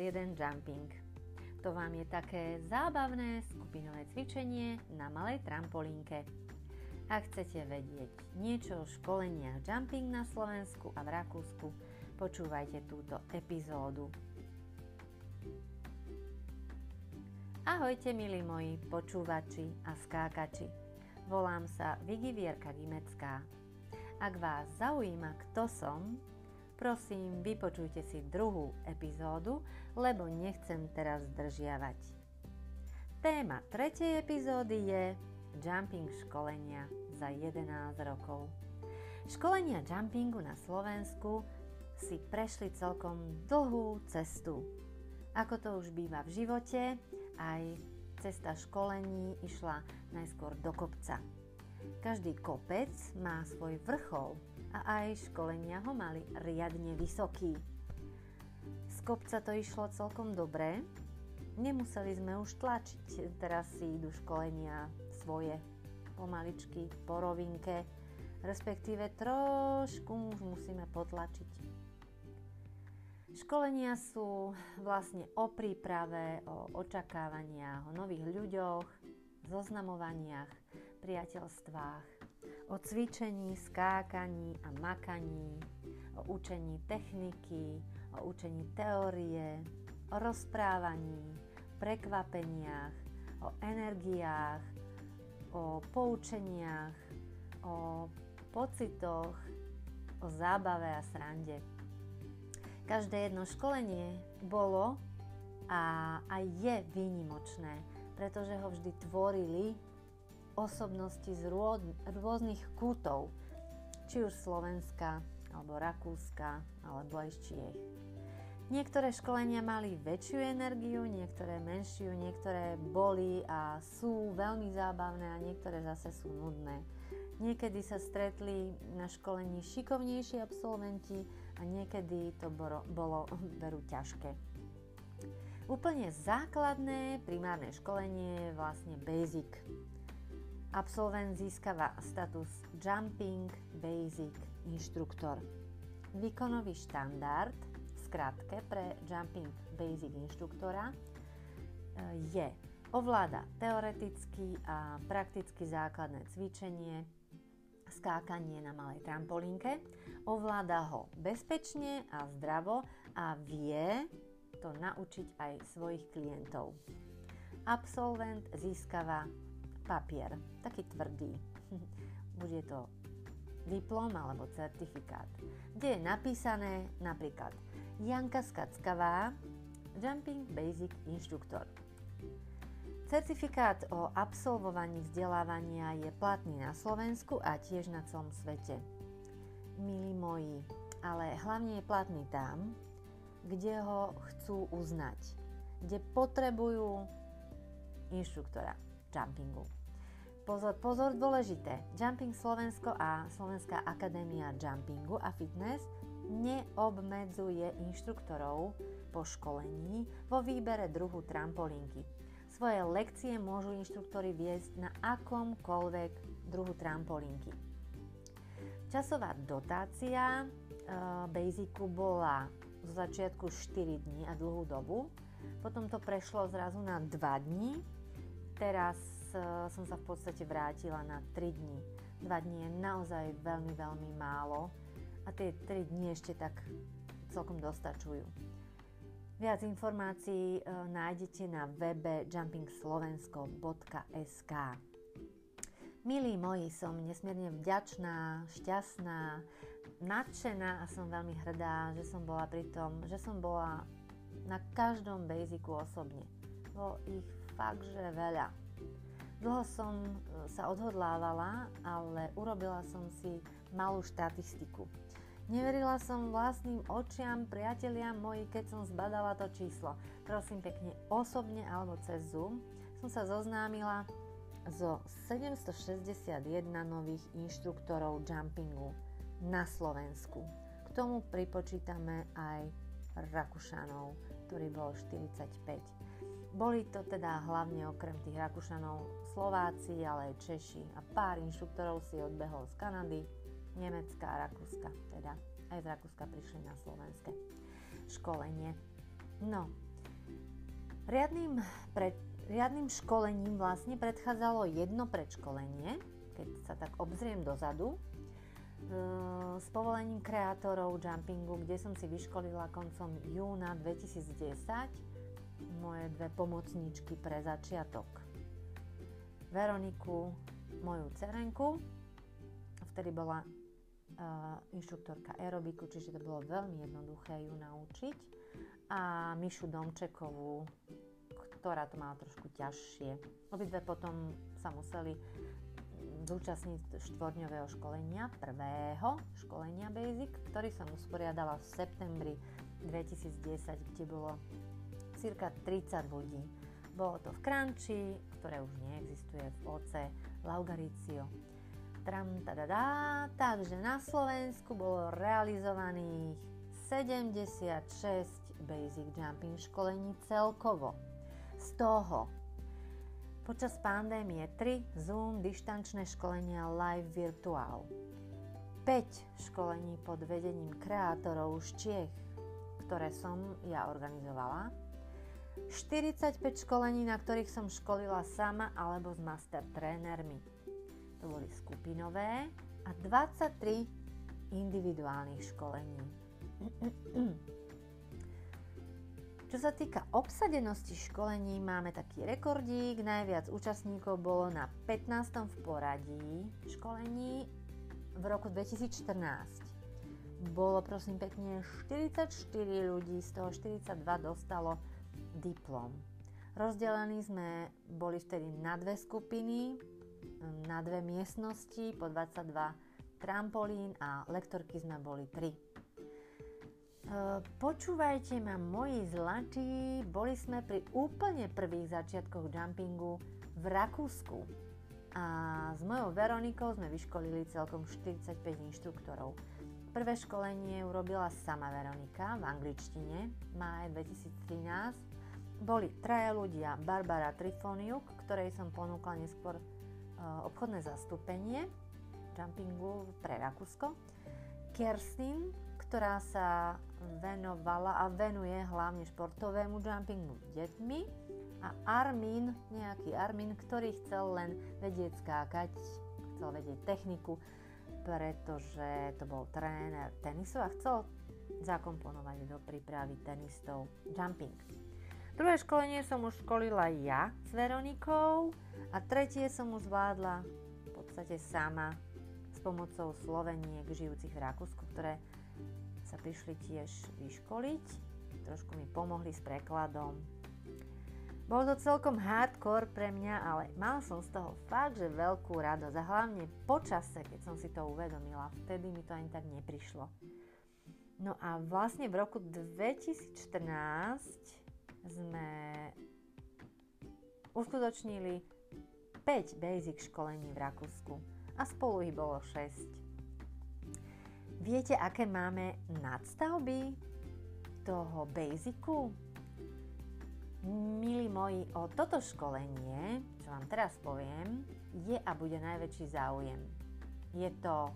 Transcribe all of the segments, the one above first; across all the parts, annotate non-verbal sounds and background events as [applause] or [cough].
jeden jumping. To vám je také zábavné skupinové cvičenie na malej trampolínke. Ak chcete vedieť niečo o školeniach jumping na Slovensku a v Rakúsku, počúvajte túto epizódu. Ahojte milí moji počúvači a skákači. Volám sa Vigi Vierka Gimecká. Ak vás zaujíma, kto som, prosím, vypočujte si druhú epizódu, lebo nechcem teraz zdržiavať. Téma tretej epizódy je jumping školenia za 11 rokov. Školenia jumpingu na Slovensku si prešli celkom dlhú cestu. Ako to už býva v živote, aj cesta školení išla najskôr do kopca. Každý kopec má svoj vrchol a aj školenia ho mali riadne vysoký. Z kopca to išlo celkom dobre, nemuseli sme už tlačiť, teraz si idú školenia svoje pomaličky po rovinke, respektíve trošku už musíme potlačiť. Školenia sú vlastne o príprave, o očakávaniach, o nových ľuďoch, zoznamovaniach, priateľstvách, o cvičení, skákaní a makaní, o učení techniky, o učení teórie, o rozprávaní, prekvapeniach, o energiách, o poučeniach, o pocitoch, o zábave a srande. Každé jedno školenie bolo a aj je výnimočné, pretože ho vždy tvorili osobnosti z rôznych kútov, či už Slovenska, alebo Rakúska, alebo aj z Čiech. Niektoré školenia mali väčšiu energiu, niektoré menšiu, niektoré boli a sú veľmi zábavné a niektoré zase sú nudné. Niekedy sa stretli na školení šikovnejší absolventi a niekedy to bolo, [laughs] bolo veru ťažké. Úplne základné primárne školenie vlastne basic. Absolvent získava status Jumping Basic Inštruktor. Výkonový štandard, skrátke pre Jumping Basic Inštruktora, e, je ovláda teoreticky a prakticky základné cvičenie, skákanie na malej trampolínke, ovláda ho bezpečne a zdravo a vie to naučiť aj svojich klientov. Absolvent získava papier, taký tvrdý. [laughs] Bude to diplom alebo certifikát, kde je napísané napríklad Janka Skackavá, Jumping Basic Instructor. Certifikát o absolvovaní vzdelávania je platný na Slovensku a tiež na celom svete. Milí moji, ale hlavne je platný tam, kde ho chcú uznať, kde potrebujú inštruktora jumpingu. Pozor, pozor, dôležité. Jumping Slovensko a Slovenská akadémia jumpingu a fitness neobmedzuje inštruktorov po školení vo výbere druhu trampolínky svoje lekcie môžu inštruktori viesť na akomkoľvek druhu trampolínky. Časová dotácia e, Basicu bola z začiatku 4 dní a dlhú dobu, potom to prešlo zrazu na 2 dní, teraz e, som sa v podstate vrátila na 3 dní. 2 dní je naozaj veľmi, veľmi málo a tie 3 dní ešte tak celkom dostačujú. Viac informácií e, nájdete na webe jumpingslovensko.sk. Milí moji, som nesmierne vďačná, šťastná, nadšená a som veľmi hrdá, že som bola pri tom, že som bola na každom basicu osobne. Bolo ich fakt, že veľa. Dlho som e, sa odhodlávala, ale urobila som si malú štatistiku. Neverila som vlastným očiam, priatelia moji, keď som zbadala to číslo. Prosím pekne, osobne alebo cez Zoom som sa zoznámila zo 761 nových inštruktorov jumpingu na Slovensku. K tomu pripočítame aj Rakúšanov, ktorý bol 45. Boli to teda hlavne okrem tých Rakúšanov Slováci, ale aj Češi a pár inštruktorov si odbehol z Kanady, Nemecka a Rakúska. Teda aj z Rakúska prišli na slovenské školenie. No, Riadným, pred, riadným školením vlastne predchádzalo jedno predškolenie, keď sa tak obzriem dozadu, s povolením kreatorov jumpingu, kde som si vyškolila koncom júna 2010 moje dve pomocníčky pre začiatok. Veroniku, moju cerenku, vtedy bola uh, inštruktorka aerobiku, čiže to bolo veľmi jednoduché ju naučiť. A Mišu Domčekovú, ktorá to mala trošku ťažšie. Obidve potom sa museli zúčastniť štvorňového školenia, prvého školenia Basic, ktorý som usporiadala v septembri 2010, kde bolo cirka 30 ľudí. Bolo to v Kranči, ktoré už neexistuje v OC Laugaricio. Tram, tadadá, takže na Slovensku bolo realizovaných 76 basic jumping školení celkovo. Z toho počas pandémie 3 Zoom dištančné školenia live virtuál. 5 školení pod vedením kreatorov z Čiech, ktoré som ja organizovala. 45 školení, na ktorých som školila sama alebo s master trénermi to boli skupinové a 23 individuálnych školení. [clears throat] Čo sa týka obsadenosti školení, máme taký rekordík. Najviac účastníkov bolo na 15. v poradí školení v roku 2014. Bolo prosím pekne 44 ľudí, z toho 42 dostalo diplom. Rozdelení sme boli vtedy na dve skupiny, na dve miestnosti, po 22 trampolín a lektorky sme boli 3. E, počúvajte ma, moji zlatí, boli sme pri úplne prvých začiatkoch jumpingu v Rakúsku. A s mojou Veronikou sme vyškolili celkom 45 inštruktorov. Prvé školenie urobila sama Veronika v angličtine, máj 2013. Boli traja ľudia, Barbara Trifoniuk, ktorej som ponúkla neskôr Eh, obchodné zastúpenie jumpingu pre Rakúsko. Kerstin, ktorá sa venovala a venuje hlavne športovému jumpingu s deťmi a Armin, nejaký Armin, ktorý chcel len vedieť skákať, chcel vedieť techniku, pretože to bol tréner tenisu a chcel zakomponovať do prípravy tenistov jumping. Druhé školenie som už školila ja s Veronikou a tretie som už zvládla v podstate sama s pomocou Sloveniek žijúcich v Rakúsku, ktoré sa prišli tiež vyškoliť. Trošku mi pomohli s prekladom. Bolo to celkom hardcore pre mňa, ale mal som z toho fakt, že veľkú radosť a hlavne počase, keď som si to uvedomila, vtedy mi to ani tak neprišlo. No a vlastne v roku 2014 sme uskutočnili 5 basic školení v Rakúsku a spolu ich bolo 6. Viete, aké máme nadstavby toho basicu? Milí moji, o toto školenie, čo vám teraz poviem, je a bude najväčší záujem. Je to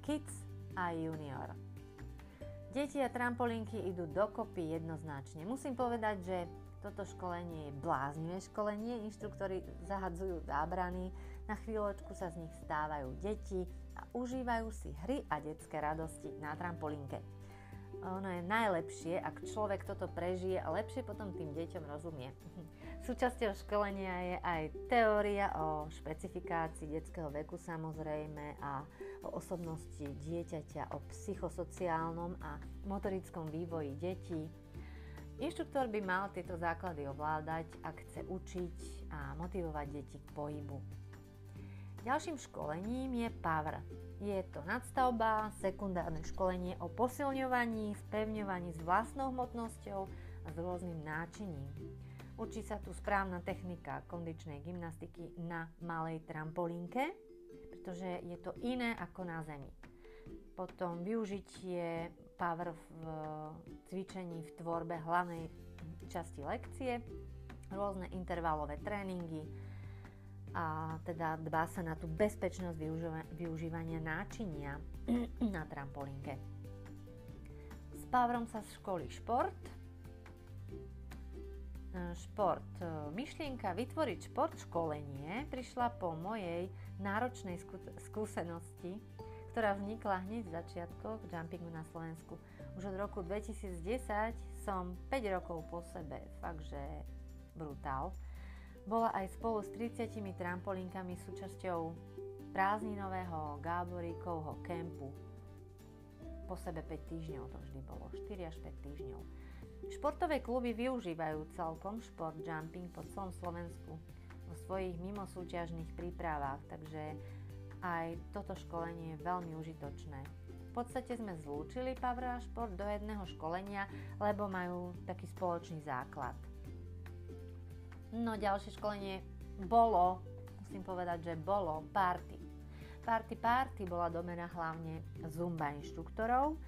Kids a Junior. Deti a trampolinky idú dokopy jednoznačne. Musím povedať, že toto školenie je bláznivé školenie. Inštruktori zahadzujú zábrany, na chvíľočku sa z nich stávajú deti a užívajú si hry a detské radosti na trampolínke. Ono je najlepšie, ak človek toto prežije a lepšie potom tým deťom rozumie. [laughs] Súčasťou školenia je aj teória o špecifikácii detského veku samozrejme a o osobnosti dieťaťa, o psychosociálnom a motorickom vývoji detí. Inštruktor by mal tieto základy ovládať, ak chce učiť a motivovať deti k pohybu. Ďalším školením je POWER. Je to nadstavba, sekundárne školenie o posilňovaní, spevňovaní s vlastnou hmotnosťou a s rôznym náčiním. Učí sa tu správna technika kondičnej gymnastiky na malej trampolínke, pretože je to iné ako na zemi. Potom využitie power v cvičení v tvorbe hlavnej časti lekcie, rôzne intervalové tréningy a teda dbá sa na tú bezpečnosť využívania náčinia [clears throat] na trampolínke. S Powerom sa školí šport, šport. Myšlienka vytvoriť šport školenie prišla po mojej náročnej skúsenosti, ktorá vznikla hneď v začiatkoch jumpingu na Slovensku. Už od roku 2010 som 5 rokov po sebe, fakt že brutál. Bola aj spolu s 30 trampolínkami súčasťou prázdninového Gáboríkovho kempu. Po sebe 5 týždňov to vždy bolo, 4 až 5 týždňov. Športové kluby využívajú celkom šport jumping po celom Slovensku vo svojich mimosúťažných prípravách, takže aj toto školenie je veľmi užitočné. V podstate sme zlúčili Power a šport do jedného školenia, lebo majú taký spoločný základ. No ďalšie školenie bolo, musím povedať, že bolo party. Party Party bola domena hlavne zumba inštruktorov,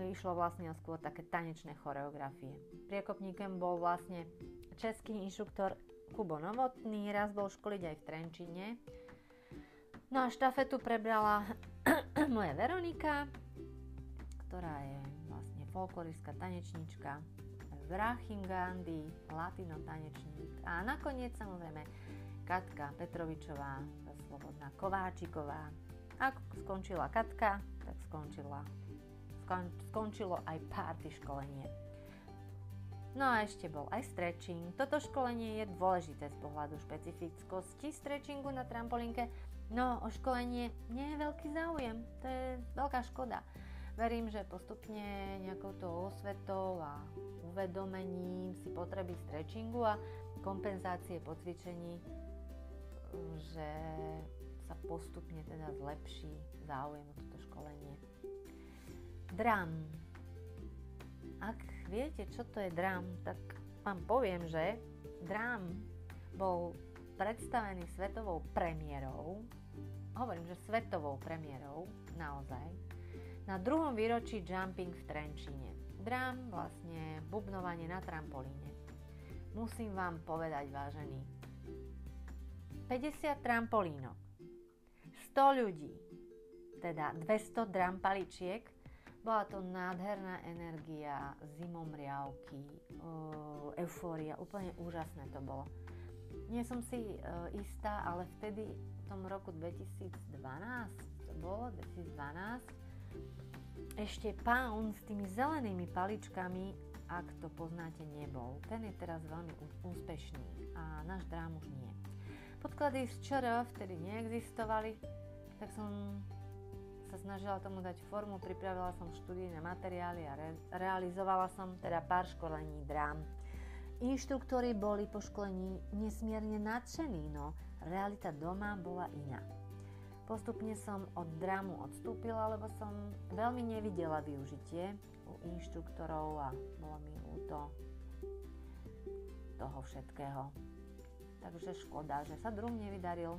išlo vlastne o skôr také tanečné choreografie. Priekopníkem bol vlastne český inštruktor Kubo Novotný, raz bol školiť aj v Trenčine. No a štafetu prebrala [clears throat] moja Veronika, ktorá je vlastne folkloristka tanečnička, Gandhi, latino tanečník a nakoniec samozrejme Katka Petrovičová, Slobodná Kováčiková. Ak skončila Katka, tak skončila skončilo aj party školenie. No a ešte bol aj stretching. Toto školenie je dôležité z pohľadu špecifickosti stretchingu na trampolinke, no o školenie nie je veľký záujem. To je veľká škoda. Verím, že postupne nejakou to osvetou a uvedomením si potreby stretchingu a kompenzácie po cvičení, že sa postupne teda zlepší záujem o toto školenie. Dram. Ak viete, čo to je dram, tak vám poviem, že dram bol predstavený svetovou premiérou, hovorím, že svetovou premiérou, naozaj, na druhom výročí Jumping v Trenčine. Dram, vlastne bubnovanie na trampolíne. Musím vám povedať, vážení, 50 trampolínok, 100 ľudí, teda 200 dram paličiek bola to nádherná energia, zimomriavky, eufória, úplne úžasné to bolo. Nie som si e, istá, ale vtedy v tom roku 2012, to bolo 2012, ešte pán s tými zelenými paličkami, ak to poznáte, nebol. Ten je teraz veľmi úspešný a náš drám už nie. Podklady z ČR vtedy neexistovali, tak som sa snažila tomu dať formu, pripravila som študijné materiály a re- realizovala som teda pár školení drám. Inštruktori boli po školení nesmierne nadšení, no realita doma bola iná. Postupne som od drámu odstúpila, lebo som veľmi nevidela využitie u inštruktorov a bolo mi ľúto toho všetkého. Takže škoda, že sa drum nevydaril.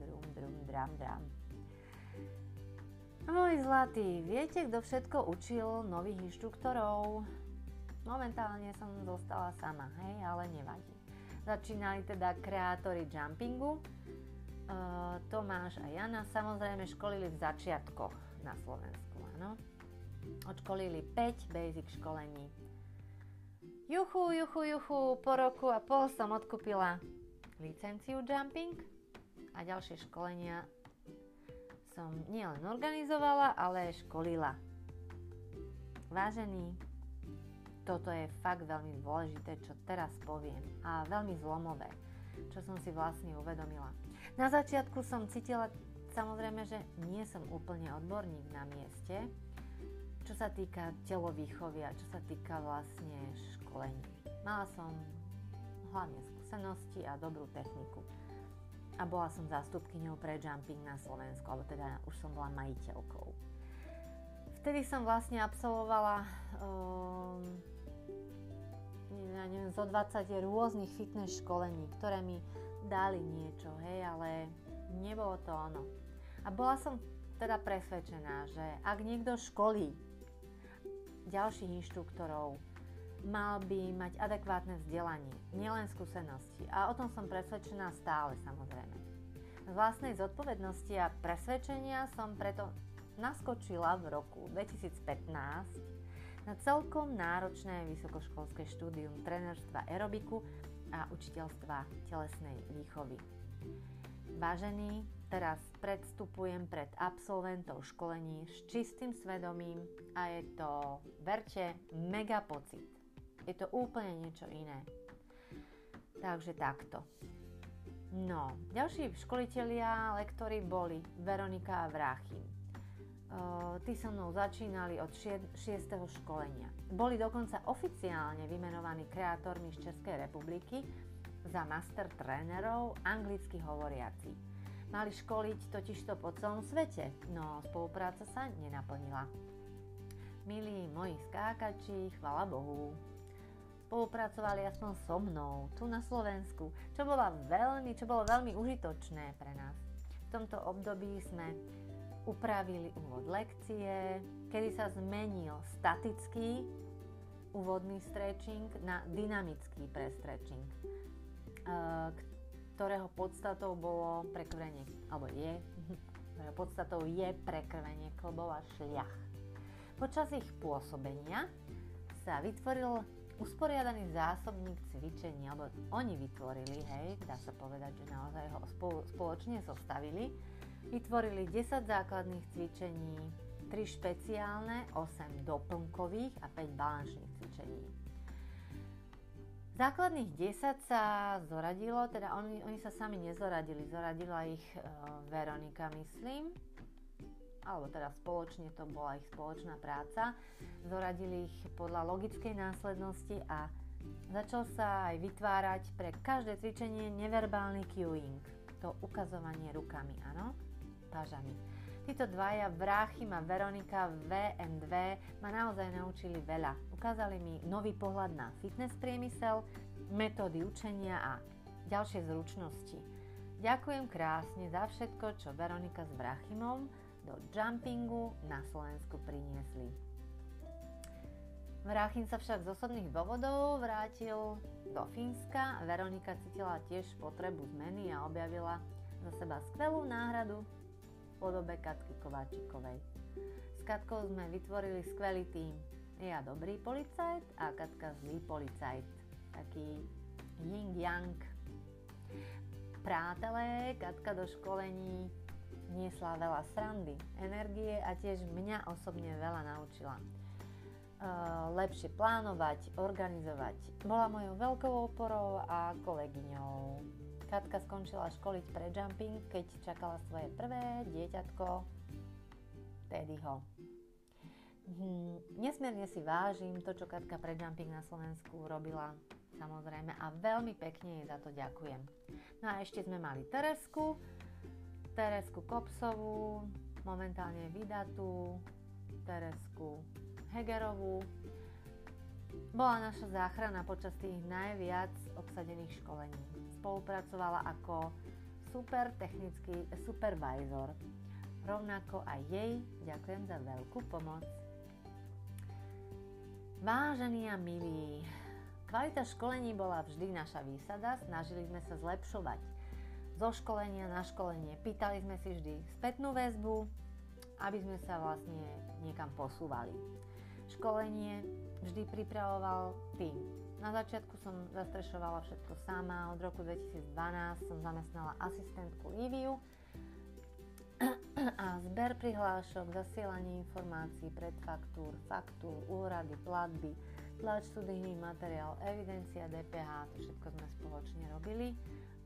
Drum, drum, dram, dram. Môj zlatý, viete, kto všetko učil nových inštruktorov? Momentálne som zostala sama, hej, ale nevadí. Začínali teda kreatóri jumpingu, Tomáš a Jana samozrejme školili v začiatkoch na Slovensku, áno. Odškolili 5 basic školení. Juchu, juchu, juchu, po roku a pol som odkúpila licenciu jumping a ďalšie školenia som nielen organizovala, ale školila. Vážený, toto je fakt veľmi dôležité, čo teraz poviem a veľmi zlomové, čo som si vlastne uvedomila. Na začiatku som cítila samozrejme, že nie som úplne odborník na mieste, čo sa týka telovýchovy a čo sa týka vlastne školení. Mala som hlavne skúsenosti a dobrú techniku a bola som zástupkyňou pre jumping na Slovensku, alebo teda už som bola majiteľkou. Vtedy som vlastne absolvovala um, ja neviem, zo 20 rôznych fitness školení, ktoré mi dali niečo, hej, ale nebolo to ono. A bola som teda presvedčená, že ak niekto školí ďalších inštruktorov, mal by mať adekvátne vzdelanie, nielen skúsenosti. A o tom som presvedčená stále samozrejme. Z vlastnej zodpovednosti a presvedčenia som preto naskočila v roku 2015 na celkom náročné vysokoškolské štúdium trenerstva aerobiku a učiteľstva telesnej výchovy. Vážení, teraz predstupujem pred absolventov školení s čistým svedomím a je to, verte, mega pocit. Je to úplne niečo iné. Takže takto. No, ďalší školitelia, lektori boli Veronika a Vráchim. Tí so mnou začínali od 6. školenia. Boli dokonca oficiálne vymenovaní kreatormi z Českej republiky za master trénerov anglicky hovoriaci. Mali školiť totižto po celom svete, no spolupráca sa nenaplnila. Milí moji skákači, chvala Bohu, spolupracovali aspoň so mnou tu na Slovensku, čo, bola veľmi, čo bolo veľmi užitočné pre nás. V tomto období sme upravili úvod lekcie, kedy sa zmenil statický úvodný stretching na dynamický prestretching ktorého podstatou bolo prekrvenie, alebo je, podstatou je prekrvenie klbov a šľach. Počas ich pôsobenia sa vytvoril usporiadaný zásobník cvičení, alebo oni vytvorili, hej, dá sa povedať, že naozaj ho spoločne zostavili, vytvorili 10 základných cvičení, 3 špeciálne, 8 doplnkových a 5 balančných cvičení. Základných 10 sa zoradilo, teda oni, oni sa sami nezoradili, zoradila ich e, Veronika, myslím, alebo teda spoločne to bola ich spoločná práca. Zoradili ich podľa logickej následnosti a začal sa aj vytvárať pre každé cvičenie neverbálny cueing, to ukazovanie rukami, áno, pážami. Títo dvaja, Vráchym a Veronika VN2, ma naozaj naučili veľa. Ukázali mi nový pohľad na fitness priemysel, metódy učenia a ďalšie zručnosti. Ďakujem krásne za všetko, čo Veronika s Vrachymom do jumpingu na Slovensku priniesli. Vrachym sa však z osobných dôvodov vrátil do Fínska. Veronika cítila tiež potrebu zmeny a objavila za seba skvelú náhradu podobe Katky Kováčikovej. S Katkou sme vytvorili skvelý tým. Ja dobrý policajt a Katka zlý policajt. Taký yin-yang. Prátelé, Katka do školení niesla veľa srandy, energie a tiež mňa osobne veľa naučila. Uh, lepšie plánovať, organizovať. Bola mojou veľkou oporou a kolegyňou. Katka skončila školiť pre jumping, keď čakala svoje prvé dieťatko, Teddyho. Hm, nesmierne si vážim to, čo Katka pre jumping na Slovensku robila, samozrejme, a veľmi pekne jej za to ďakujem. No a ešte sme mali Teresku, Teresku Kopsovú, momentálne vydatú, Teresku Hegerovú. Bola naša záchrana počas tých najviac obsadených školení spolupracovala ako super technický supervisor. Rovnako aj jej ďakujem za veľkú pomoc. Vážení a milí, kvalita školení bola vždy naša výsada, snažili sme sa zlepšovať. Zo školenia na školenie pýtali sme si vždy spätnú väzbu, aby sme sa vlastne niekam posúvali. Školenie vždy pripravoval tým na začiatku som zastrešovala všetko sama, od roku 2012 som zamestnala asistentku Líviu a zber prihlášok, zasielanie informácií, predfaktúr, faktúr, úrady, platby, tlač studijný materiál, evidencia DPH, to všetko sme spoločne robili,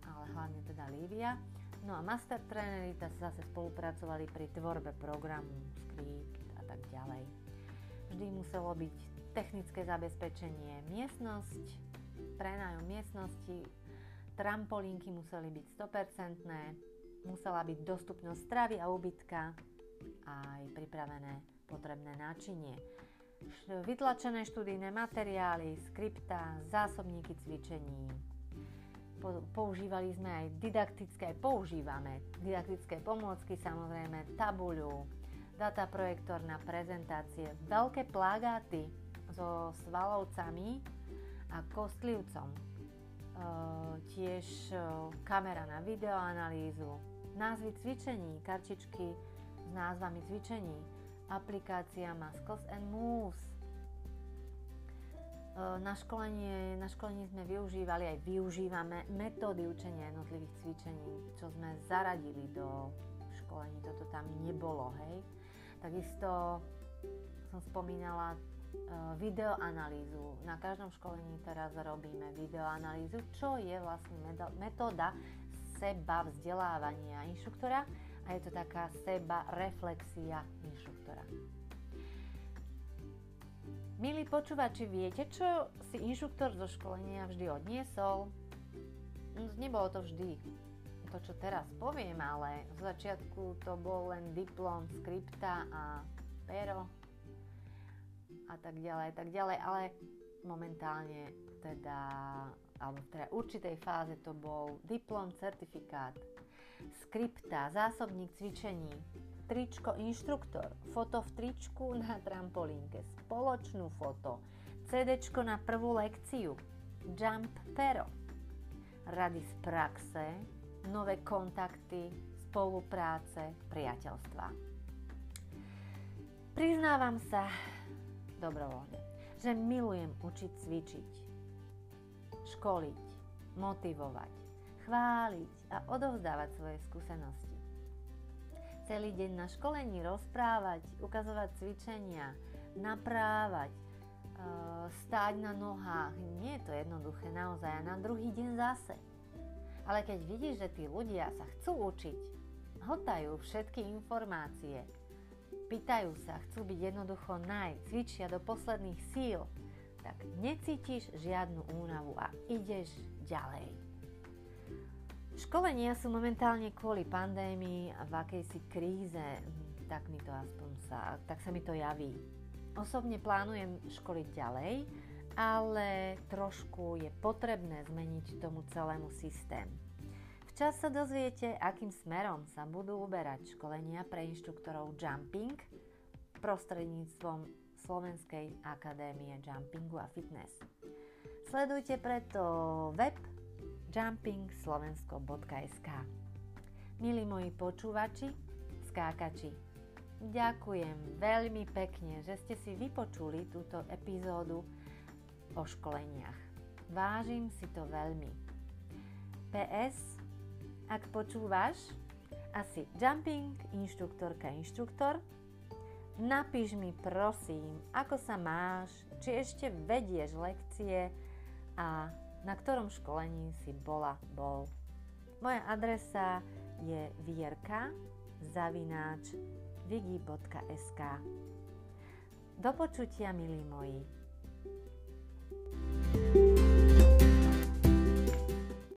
ale hlavne teda Lívia. No a master tréneri zase spolupracovali pri tvorbe programu, skript a tak ďalej. Vždy muselo byť technické zabezpečenie, miestnosť, prenájom miestnosti, trampolínky museli byť 100%, musela byť dostupnosť stravy a ubytka a aj pripravené potrebné náčinie. Vytlačené študijné materiály, skripta, zásobníky cvičení. Používali sme aj didaktické, používame didaktické pomôcky, samozrejme tabuľu, dataprojektor na prezentácie, veľké plagáty, so svalovcami a kostlivcom. E, tiež e, kamera na videoanalýzu, názvy cvičení, kartičky s názvami cvičení, aplikácia Muscles and Moves, na školenie, na školení sme využívali aj využívame metódy učenia jednotlivých cvičení, čo sme zaradili do školení. Toto tam nebolo, hej. Takisto som spomínala videoanalýzu. Na každom školení teraz robíme videoanalýzu, čo je vlastne metóda seba vzdelávania inštruktora a je to taká seba reflexia inštruktora. Milí počúvači, viete, čo si inštruktor zo školenia vždy odniesol? No, nebolo to vždy to, čo teraz poviem, ale v začiatku to bol len diplom, skripta a pero a tak ďalej, tak ďalej, ale momentálne teda, alebo v teda určitej fáze to bol diplom, certifikát, skripta, zásobník cvičení, tričko inštruktor, foto v tričku na trampolínke, spoločnú foto, CD na prvú lekciu, jump pero, rady z praxe, nové kontakty, spolupráce, priateľstva. Priznávam sa dobrovoľne, že milujem učiť cvičiť, školiť, motivovať, chváliť a odovzdávať svoje skúsenosti celý deň na školení rozprávať, ukazovať cvičenia, naprávať, e, stáť na nohách. Nie je to jednoduché naozaj a na druhý deň zase. Ale keď vidíš, že tí ľudia sa chcú učiť, hltajú všetky informácie, pýtajú sa, chcú byť jednoducho naj, cvičia do posledných síl, tak necítiš žiadnu únavu a ideš ďalej. Školenia sú momentálne kvôli pandémii v akejsi kríze, tak mi to aspoň sa, tak sa mi to javí. Osobne plánujem školiť ďalej, ale trošku je potrebné zmeniť tomu celému systém. Včas sa dozviete, akým smerom sa budú uberať školenia pre inštruktorov jumping prostredníctvom Slovenskej akadémie jumpingu a fitness. Sledujte preto web jumpingslovensko.sk Milí moji počúvači, skákači, ďakujem veľmi pekne, že ste si vypočuli túto epizódu o školeniach. Vážim si to veľmi. PS, ak počúvaš, asi jumping, inštruktorka, inštruktor, napíš mi prosím, ako sa máš, či ešte vedieš lekcie a na ktorom školení si bola, bol. Moja adresa je vierka zavináč vigi.sk Do počutia, milí moji.